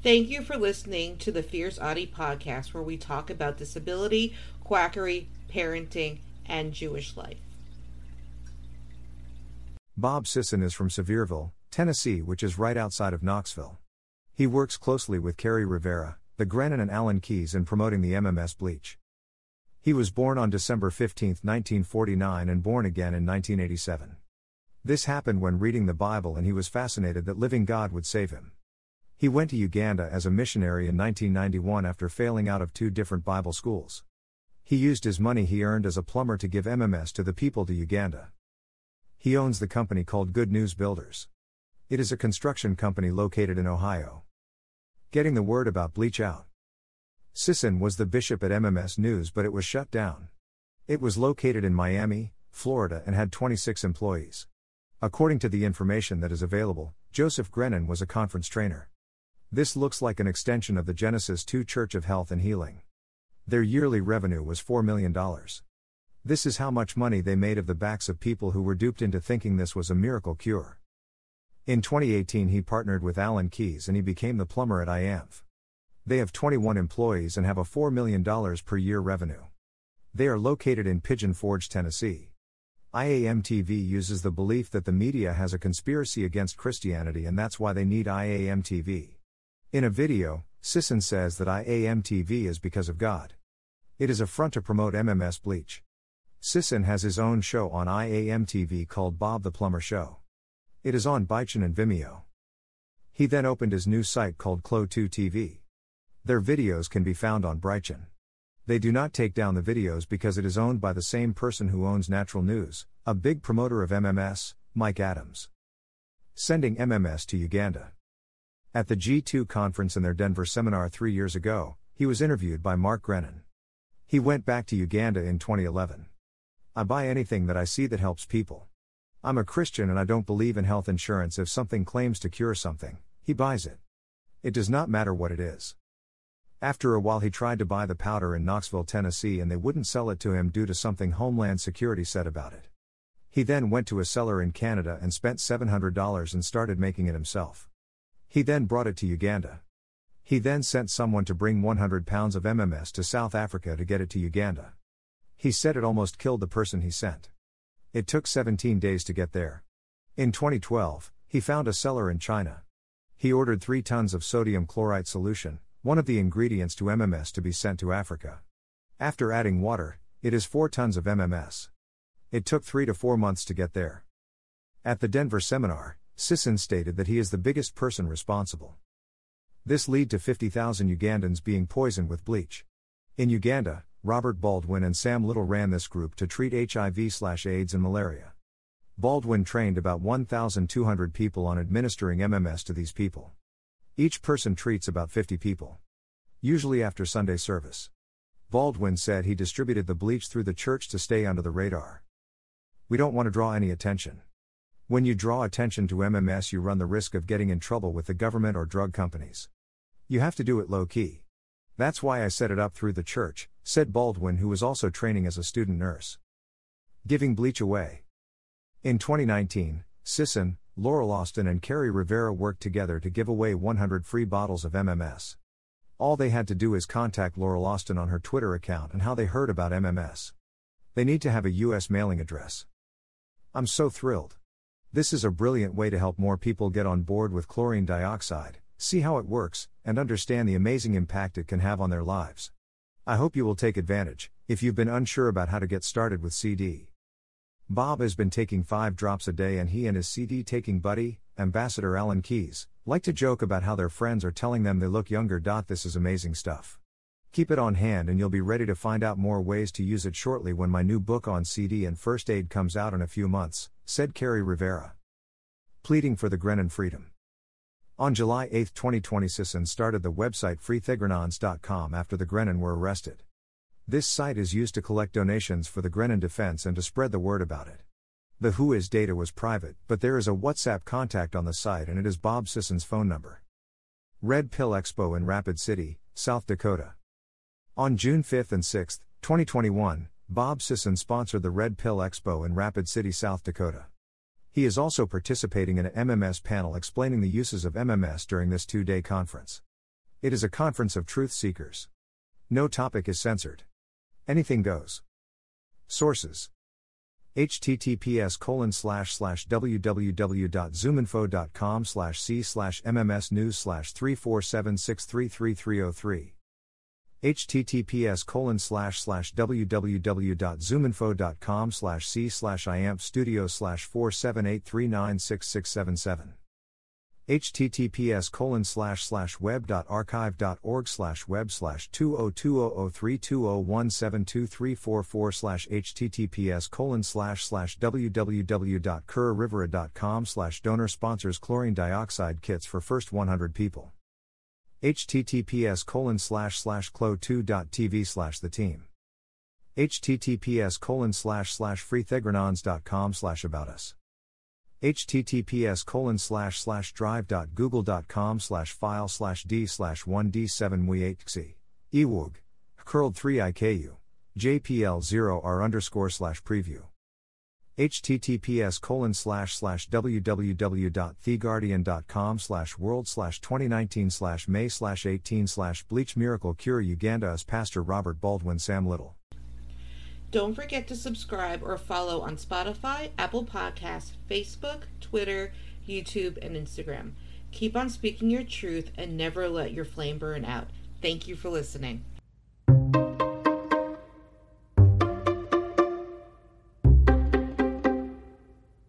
Thank you for listening to the Fierce Autie podcast, where we talk about disability, quackery, parenting, and Jewish life. Bob Sisson is from Sevierville, Tennessee, which is right outside of Knoxville. He works closely with Kerri Rivera, the Grenon, and Alan Keyes in promoting the MMS bleach. He was born on December 15, 1949, and born again in 1987. This happened when reading the Bible, and he was fascinated that living God would save him. He went to Uganda as a missionary in 1991 after failing out of two different Bible schools. He used his money he earned as a plumber to give MMS to the people to Uganda. He owns the company called Good News Builders. It is a construction company located in Ohio. Getting the word about bleach out. Sisson was the bishop at MMS News, but it was shut down. It was located in Miami, Florida, and had 26 employees. According to the information that is available, Joseph Grenon was a conference trainer. This looks like an extension of the Genesis 2 Church of Health and Healing. Their yearly revenue was $4 million. This is how much money they made of the backs of people who were duped into thinking this was a miracle cure. In 2018, he partnered with Alan Keyes and he became the plumber at IAMF. They have 21 employees and have a $4 million per year revenue. They are located in Pigeon Forge, Tennessee. IAM TV uses the belief that the media has a conspiracy against Christianity and that's why they need IAM TV. In a video, Sisson says that IAM TV is because of God. It is a front to promote MMS bleach. Sisson has his own show on IAM TV called Bob the Plumber Show. It is on BitChute and Vimeo. He then opened his new site called Clo2 TV. Their videos can be found on BitChute. They do not take down the videos because it is owned by the same person who owns Natural News, a big promoter of MMS, Mike Adams. Sending MMS to Uganda. At the G2 conference in their Denver seminar three years ago, he was interviewed by Mark Grenon. He went back to Uganda in 2011. I buy anything that I see that helps people. I'm a Christian and I don't believe in health insurance if something claims to cure something, he buys it. It does not matter what it is. After a while, he tried to buy the powder in Knoxville, Tennessee, and they wouldn't sell it to him due to something Homeland Security said about it. He then went to a seller in Canada and spent $700 and started making it himself. He then brought it to Uganda. He then sent someone to bring 100 pounds of MMS to South Africa to get it to Uganda. He said it almost killed the person he sent. It took 17 days to get there. In 2012, he found a seller in China. He ordered 3 tons of sodium chlorite solution, one of the ingredients to MMS to be sent to Africa. After adding water, it is 4 tons of MMS. It took 3 to 4 months to get there. At the Denver seminar, Sisson stated that he is the biggest person responsible. This led to 50,000 Ugandans being poisoned with bleach. In Uganda, Robert Baldwin and Sam Little ran this group to treat HIV/AIDS and malaria. Baldwin trained about 1,200 people on administering MMS to these people. Each person treats about 50 people. Usually after Sunday service. Baldwin said he distributed the bleach through the church to stay under the radar. We don't want to draw any attention. When you draw attention to MMS, you run the risk of getting in trouble with the government or drug companies. You have to do it low key. That's why I set it up through the church, said Baldwin, who was also training as a student nurse. Giving bleach away. In 2019, Sisson, Laurel Austin, and Kerri Rivera worked together to give away 100 free bottles of MMS. All they had to do is contact Laurel Austin on her Twitter account and how they heard about MMS. They need to have a U.S. mailing address. I'm so thrilled. This is a brilliant way to help more people get on board with chlorine dioxide, see how it works, and understand the amazing impact it can have on their lives. I hope you will take advantage, if you've been unsure about how to get started with CD. Bob has been taking 5 drops a day, and he and his CD taking buddy, Ambassador Alan Keyes, like to joke about how their friends are telling them they look younger. This is amazing stuff. Keep it on hand and you'll be ready to find out more ways to use it shortly when my new book on CD and first aid comes out in a few months, said Kerri Rivera. Pleading for the Grenon freedom. On July 8, 2020, Sisson started the website freethegrenons.com after the Grenon were arrested. This site is used to collect donations for the Grenon defense and to spread the word about it. The Who Is data was private, but there is a WhatsApp contact on the site and it is Bob Sisson's phone number. Red Pill Expo in Rapid City, South Dakota. On June 5 and 6, 2021, Bob Sisson sponsored the Red Pill Expo in Rapid City, South Dakota. He is also participating in an MMS panel explaining the uses of MMS during this two day conference. It is a conference of truth seekers. No topic is censored. Anything goes. Sources https colon slash slash www.zoominfo.com slash c slash mms news slash 347633303 https oh oh oh colon slash slash www.zoominfo.com slash c slash iamp studio slash 478396677 https colon slash slash web.archive.org slash web slash 2020032017234 slash https colon slash slash slash donor sponsors chlorine dioxide kits for first 100 people https colon slash slash clo2.tv slash the team https colon slash slash freethegrenons.com slash about us https colon slash slash drive.google.com slash file slash d slash 1d7 we8xi ewug curled 3 iku jpl0r underscore slash preview https colon slash slash www.theguardian.com slash world slash 2019 slash may slash 18 slash bleach miracle cure uganda as pastor robert baldwin sam little Don't forget to subscribe or follow on Spotify, Apple Podcasts, Facebook, Twitter, YouTube, and Instagram. Keep on speaking your truth and never let your flame burn out. Thank you for listening.